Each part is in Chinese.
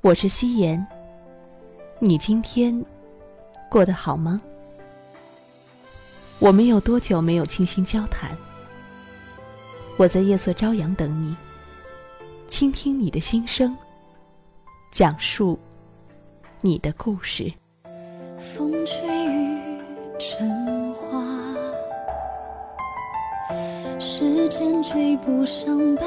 我是夕颜。你今天过得好吗？我们有多久没有倾心交谈？我在夜色朝阳等你，倾听你的心声，讲述你的故事。风吹雨成花，时间追不上白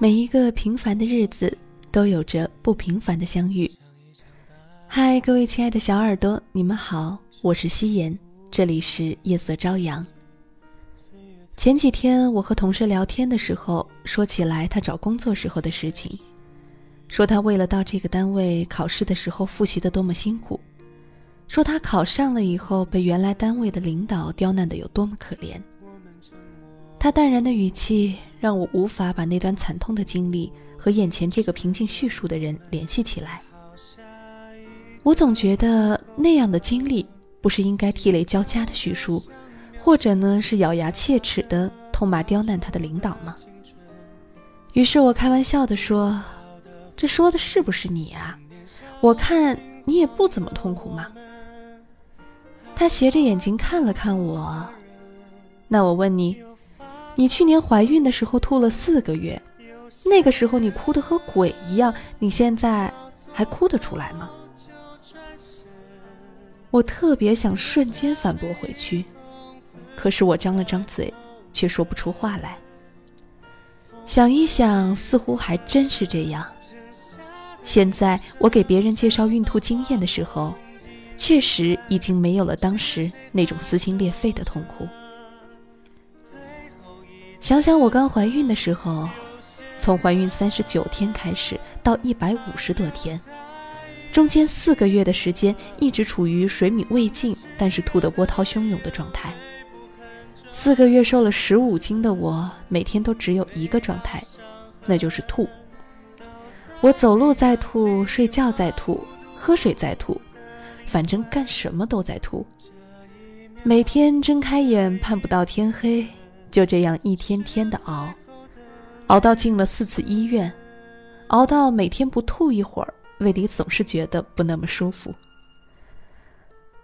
每一个平凡的日子，都有着不平凡的相遇。嗨，各位亲爱的小耳朵，你们好，我是夕颜，这里是夜色朝阳。前几天我和同事聊天的时候，说起来他找工作时候的事情，说他为了到这个单位考试的时候复习的多么辛苦，说他考上了以后被原来单位的领导刁难的有多么可怜。他淡然的语气让我无法把那段惨痛的经历和眼前这个平静叙述的人联系起来。我总觉得那样的经历不是应该涕泪交加的叙述，或者呢是咬牙切齿的痛骂刁难他的领导吗？于是我开玩笑的说：“这说的是不是你啊？我看你也不怎么痛苦嘛。”他斜着眼睛看了看我，那我问你。你去年怀孕的时候吐了四个月，那个时候你哭得和鬼一样，你现在还哭得出来吗？我特别想瞬间反驳回去，可是我张了张嘴，却说不出话来。想一想，似乎还真是这样。现在我给别人介绍孕吐经验的时候，确实已经没有了当时那种撕心裂肺的痛苦。想想我刚怀孕的时候，从怀孕三十九天开始到一百五十多天，中间四个月的时间一直处于水米未进，但是吐得波涛汹涌的状态。四个月瘦了十五斤的我，每天都只有一个状态，那就是吐。我走路在吐，睡觉在吐，喝水在吐，反正干什么都在吐。每天睁开眼，盼不到天黑。就这样一天天的熬，熬到进了四次医院，熬到每天不吐一会儿，胃里总是觉得不那么舒服。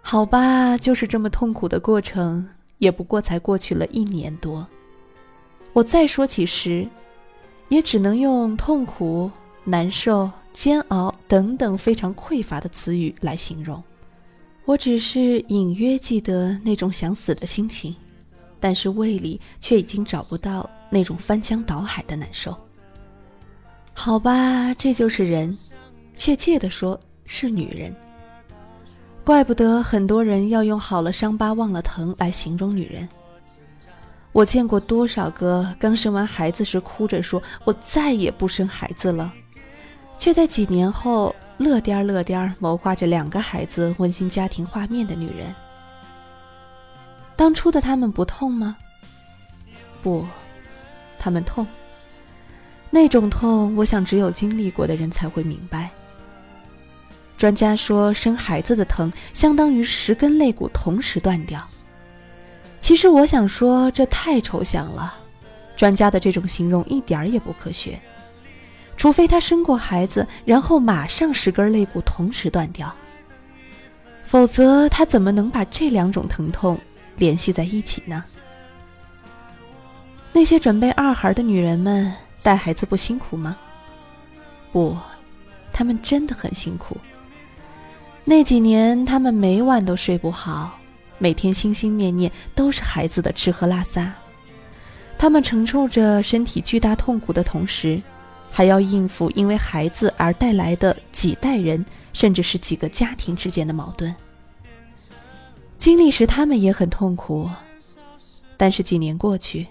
好吧，就是这么痛苦的过程，也不过才过去了一年多。我再说起时，也只能用痛苦、难受、煎熬等等非常匮乏的词语来形容。我只是隐约记得那种想死的心情。但是胃里却已经找不到那种翻江倒海的难受。好吧，这就是人，确切的说是女人。怪不得很多人要用“好了伤疤忘了疼”来形容女人。我见过多少个刚生完孩子时哭着说“我再也不生孩子了”，却在几年后乐颠乐颠谋划着两个孩子温馨家庭画面的女人。当初的他们不痛吗？不，他们痛。那种痛，我想只有经历过的人才会明白。专家说，生孩子的疼相当于十根肋骨同时断掉。其实我想说，这太抽象了，专家的这种形容一点儿也不科学。除非他生过孩子，然后马上十根肋骨同时断掉，否则他怎么能把这两种疼痛？联系在一起呢？那些准备二孩的女人们带孩子不辛苦吗？不，她们真的很辛苦。那几年，她们每晚都睡不好，每天心心念念都是孩子的吃喝拉撒。她们承受着身体巨大痛苦的同时，还要应付因为孩子而带来的几代人甚至是几个家庭之间的矛盾。经历时他们也很痛苦，但是几年过去，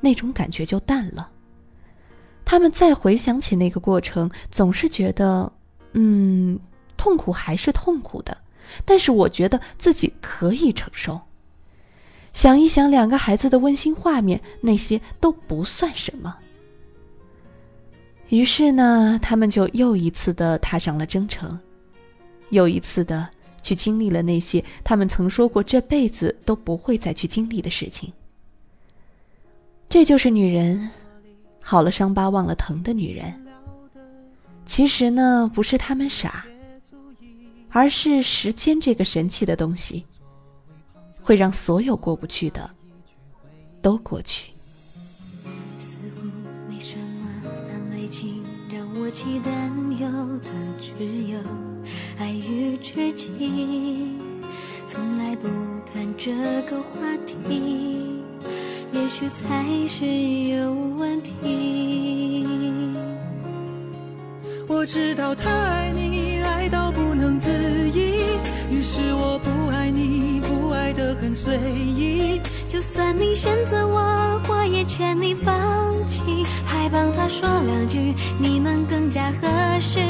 那种感觉就淡了。他们再回想起那个过程，总是觉得，嗯，痛苦还是痛苦的，但是我觉得自己可以承受。想一想两个孩子的温馨画面，那些都不算什么。于是呢，他们就又一次的踏上了征程，又一次的去经历了那些他们曾说过这辈子都不会再去经历的事情。这就是女人。好了，伤疤忘了疼的女人，其实呢，不是他们傻，而是时间这个神奇的东西，会让所有过不去的都过去。似乎没什么难为情，让我起担忧的只有爱与知己，从来不谈这个话题。也许才是有问题。我知道他爱你，爱到不能自已，于是我不爱你，不爱得很随意。就算你选择我，我也劝你放弃，还帮他说两句，你们更加合适。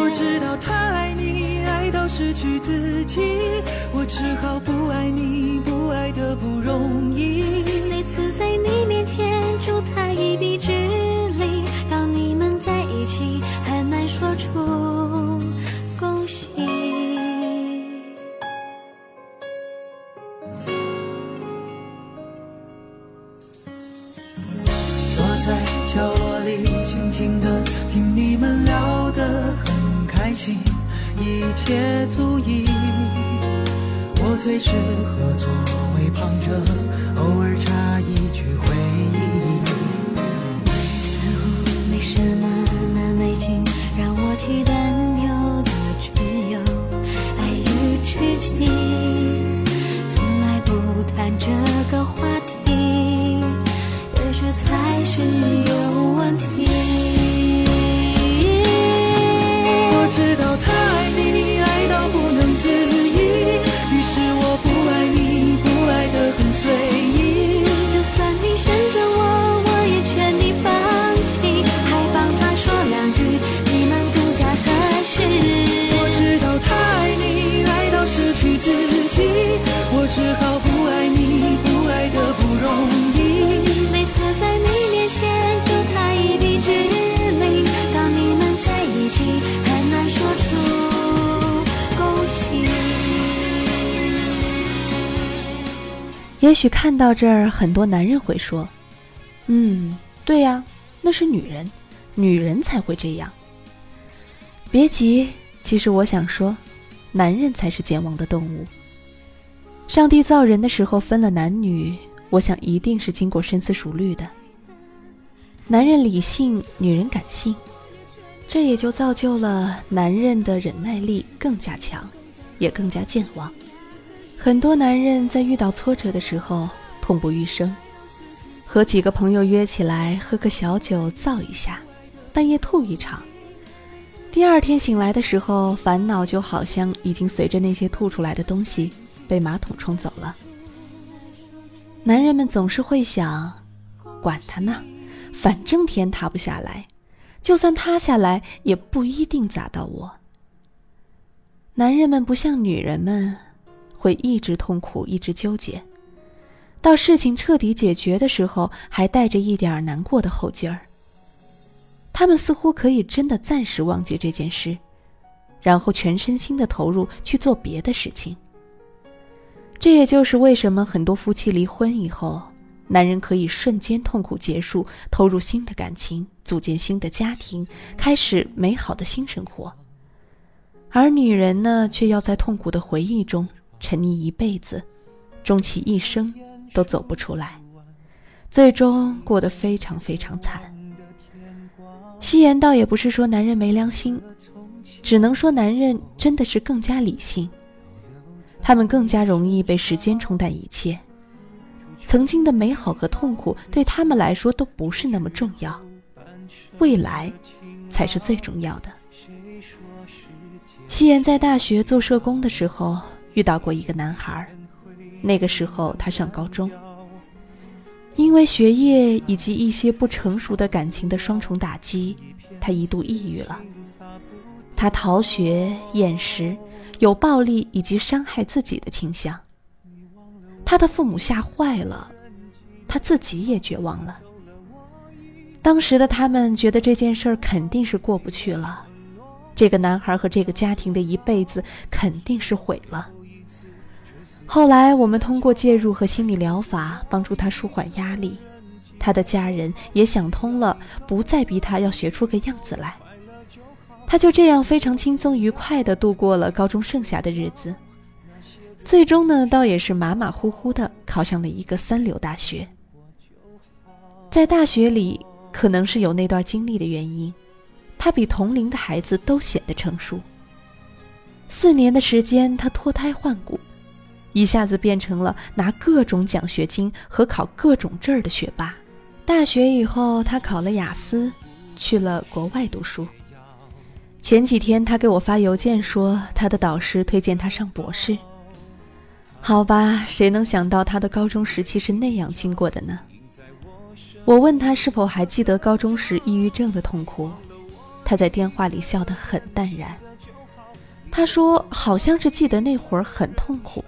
我知道他爱你，爱到失去自己，我只好不爱你，不爱的不容易。每次在你面前助他一臂之力，当你们在一起，很难说出恭喜。坐在情，一切足矣。我最适合作为旁者，偶尔插一句回忆。似乎没什么难为情，让我起担忧的只有爱与知己，从来不谈这个话题，也许才是许看到这儿，很多男人会说：“嗯，对呀，那是女人，女人才会这样。”别急，其实我想说，男人才是健忘的动物。上帝造人的时候分了男女，我想一定是经过深思熟虑的。男人理性，女人感性，这也就造就了男人的忍耐力更加强，也更加健忘。很多男人在遇到挫折的时候痛不欲生，和几个朋友约起来喝个小酒造一下，半夜吐一场。第二天醒来的时候，烦恼就好像已经随着那些吐出来的东西被马桶冲走了。男人们总是会想，管他呢，反正天塌不下来，就算塌下来也不一定砸到我。男人们不像女人们。会一直痛苦，一直纠结，到事情彻底解决的时候，还带着一点难过的后劲儿。他们似乎可以真的暂时忘记这件事，然后全身心的投入去做别的事情。这也就是为什么很多夫妻离婚以后，男人可以瞬间痛苦结束，投入新的感情，组建新的家庭，开始美好的新生活，而女人呢，却要在痛苦的回忆中。沉溺一辈子，终其一生都走不出来，最终过得非常非常惨。夕颜倒也不是说男人没良心，只能说男人真的是更加理性，他们更加容易被时间冲淡一切，曾经的美好和痛苦对他们来说都不是那么重要，未来才是最重要的。夕颜在大学做社工的时候。遇到过一个男孩，那个时候他上高中，因为学业以及一些不成熟的感情的双重打击，他一度抑郁了。他逃学、厌食，有暴力以及伤害自己的倾向。他的父母吓坏了，他自己也绝望了。当时的他们觉得这件事儿肯定是过不去了，这个男孩和这个家庭的一辈子肯定是毁了。后来我们通过介入和心理疗法帮助他舒缓压力，他的家人也想通了，不再逼他要学出个样子来。他就这样非常轻松愉快地度过了高中剩下的日子，最终呢，倒也是马马虎虎地考上了一个三流大学。在大学里。可能是有那段经历的原因，他比同龄的孩子都显得成熟。四年的时间，他脱胎换骨，一下子变成了拿各种奖学金和考各种证儿的学霸。大学以后，他考了雅思，去了国外读书。前几天，他给我发邮件说，他的导师推荐他上博士。好吧，谁能想到他的高中时期是那样经过的呢？我问他是否还记得高中时抑郁症的痛苦，他在电话里笑得很淡然。他说：“好像是记得那会儿很痛苦，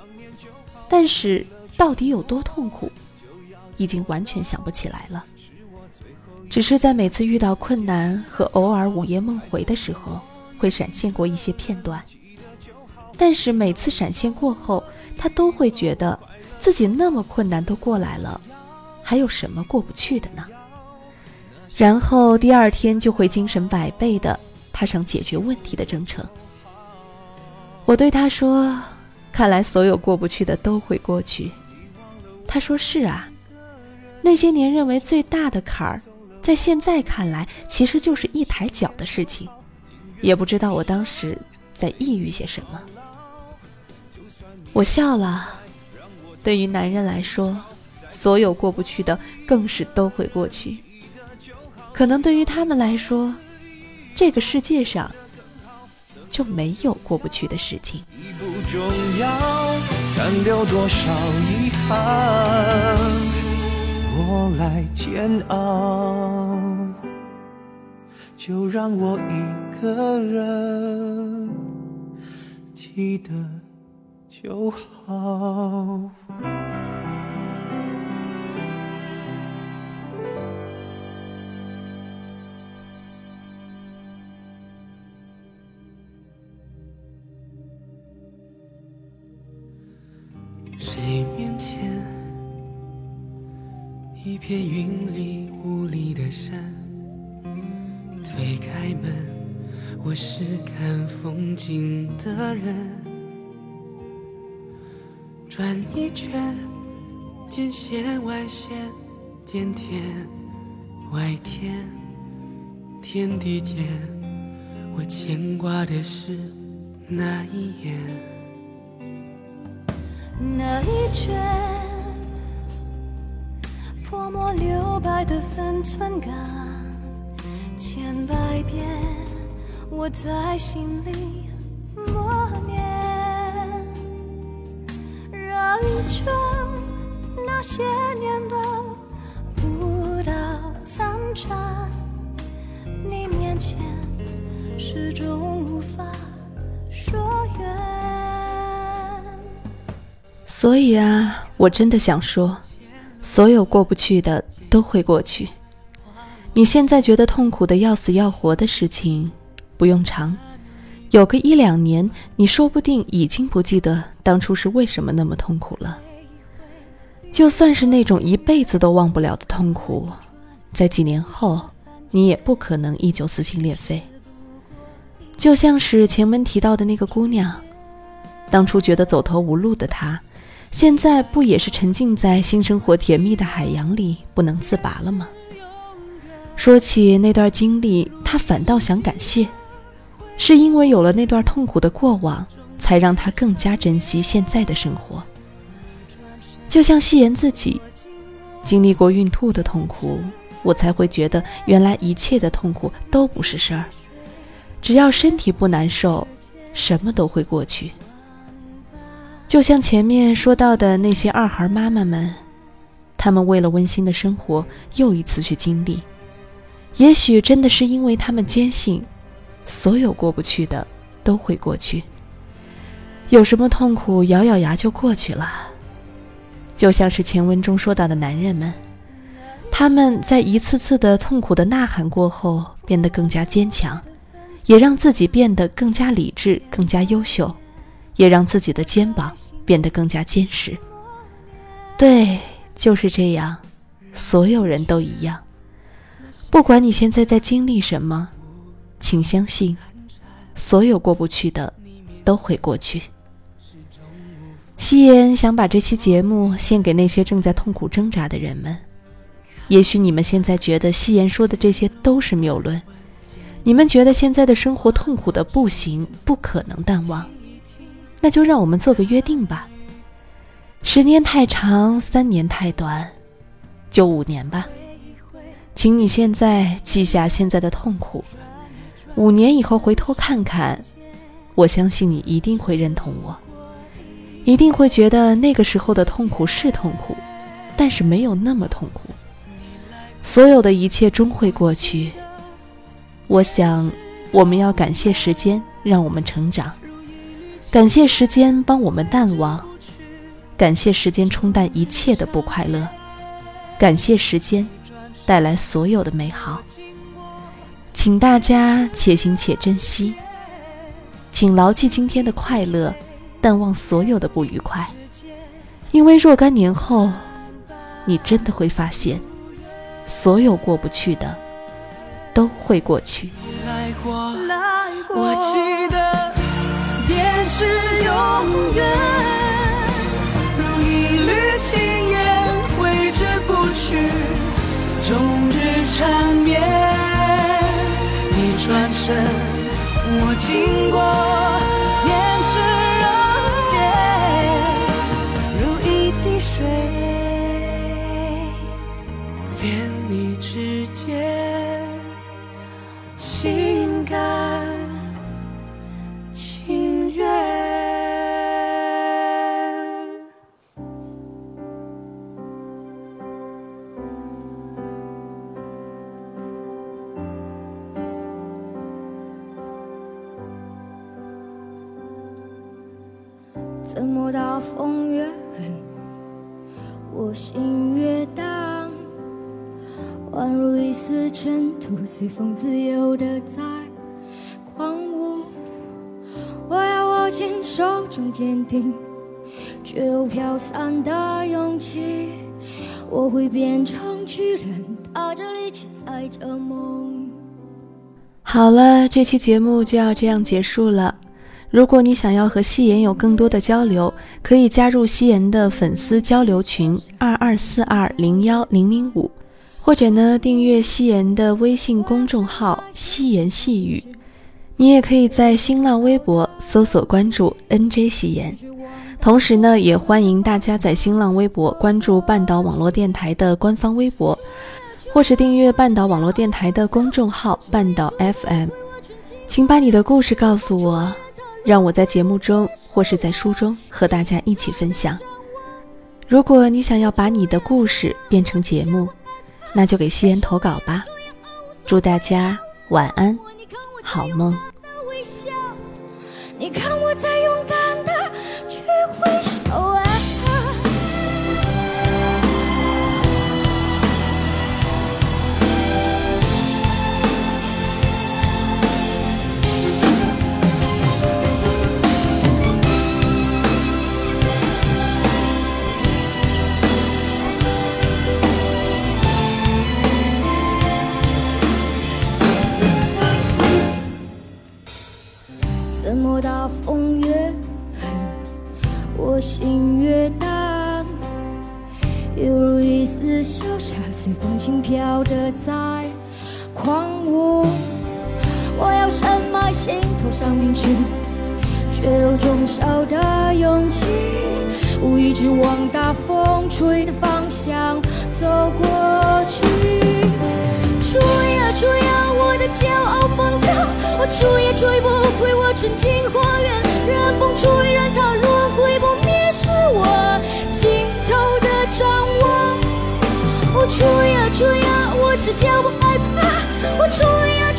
但是到底有多痛苦，已经完全想不起来了。只是在每次遇到困难和偶尔午夜梦回的时候，会闪现过一些片段。但是每次闪现过后，他都会觉得自己那么困难都过来了。”还有什么过不去的呢？然后第二天就会精神百倍的踏上解决问题的征程。我对他说：“看来所有过不去的都会过去。”他说：“是啊，那些年认为最大的坎儿，在现在看来其实就是一抬脚的事情。”也不知道我当时在抑郁些什么。我笑了。对于男人来说。所有过不去的，更是都会过去。可能对于他们来说，这个世界上就没有过不去的事情。不重要，残留多少遗憾，我来煎熬。就让我一个人记得就好。一片云里雾里的山，推开门，我是看风景的人。转一圈，见线外线，见天外天，天地间，我牵挂的是那一眼，那一圈。留白的分寸感，千百遍我在心里默念。绕一圈，那些年的不到残渣，你面前始终无法说远。所以啊，我真的想说。所有过不去的都会过去。你现在觉得痛苦的要死要活的事情，不用长，有个一两年，你说不定已经不记得当初是为什么那么痛苦了。就算是那种一辈子都忘不了的痛苦，在几年后，你也不可能依旧撕心裂肺。就像是前文提到的那个姑娘，当初觉得走投无路的她。现在不也是沉浸在新生活甜蜜的海洋里不能自拔了吗？说起那段经历，他反倒想感谢，是因为有了那段痛苦的过往，才让他更加珍惜现在的生活。就像夕颜自己，经历过孕吐的痛苦，我才会觉得原来一切的痛苦都不是事儿，只要身体不难受，什么都会过去。就像前面说到的那些二孩妈妈们，她们为了温馨的生活，又一次去经历。也许真的是因为他们坚信，所有过不去的都会过去。有什么痛苦，咬咬牙就过去了。就像是前文中说到的男人们，他们在一次次的痛苦的呐喊过后，变得更加坚强，也让自己变得更加理智、更加优秀，也让自己的肩膀变得更加坚实。对，就是这样，所有人都一样。不管你现在在经历什么，请相信，所有过不去的都会过去。夕颜想把这期节目献给那些正在痛苦挣扎的人们。也许你们现在觉得夕颜说的这些都是谬论，你们觉得现在的生活痛苦的不行，不可能淡忘。那就让我们做个约定吧。十年太长，三年太短，就五年吧。请你现在记下现在的痛苦，五年以后回头看看，我相信你一定会认同我，一定会觉得那个时候的痛苦是痛苦，但是没有那么痛苦。所有的一切终会过去。我想，我们要感谢时间让我们成长，感谢时间帮我们淡忘，感谢时间冲淡一切的不快乐，感谢时间。带来所有的美好，请大家且行且珍惜，请牢记今天的快乐，淡忘所有的不愉快，因为若干年后，你真的会发现，所有过不去的都会过去。我记得是永远，如一缕青烟挥之不去。终日缠绵，你转身，我经过，我心越荡，宛如一丝尘土，随风自由的在狂舞。我要握紧手中坚定却又飘散的勇气，我会变成巨人，踏着力气踩着梦。好了，这期节目就要这样结束了。如果你想要和夕颜有更多的交流，可以加入夕颜的粉丝交流群二二四二零幺零零五，或者呢订阅夕颜的微信公众号“夕颜细语”。你也可以在新浪微博搜索关注 “nj 夕颜”，同时呢也欢迎大家在新浪微博关注半岛网络电台的官方微博，或是订阅半岛网络电台的公众号“半岛 FM”。请把你的故事告诉我。让我在节目中或是在书中和大家一起分享。如果你想要把你的故事变成节目，那就给夕颜投稿吧。祝大家晚安，好梦。你看我在勇敢的去挥飘的在狂舞，我要深埋心头上面去，却有重小的勇气，无一直往大风吹的方向走过去。吹呀吹呀，我的骄傲放纵，我吹也吹不回我纯净花园，任风吹，任它。叫我害怕，我终于。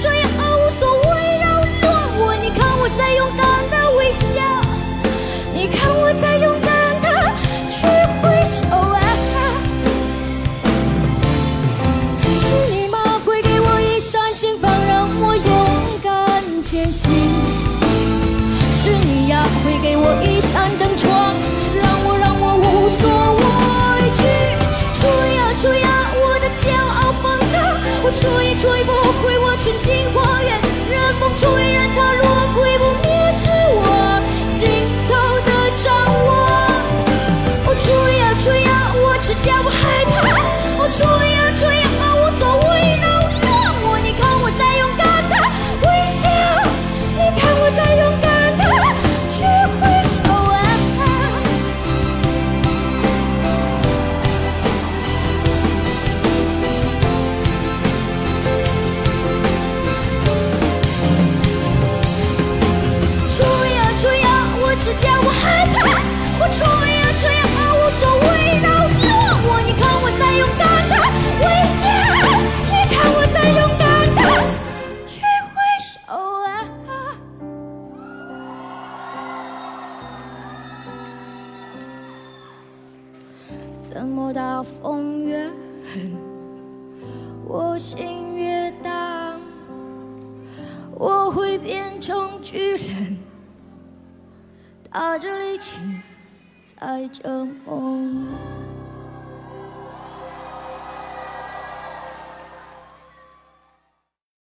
世界我害怕我触带着梦。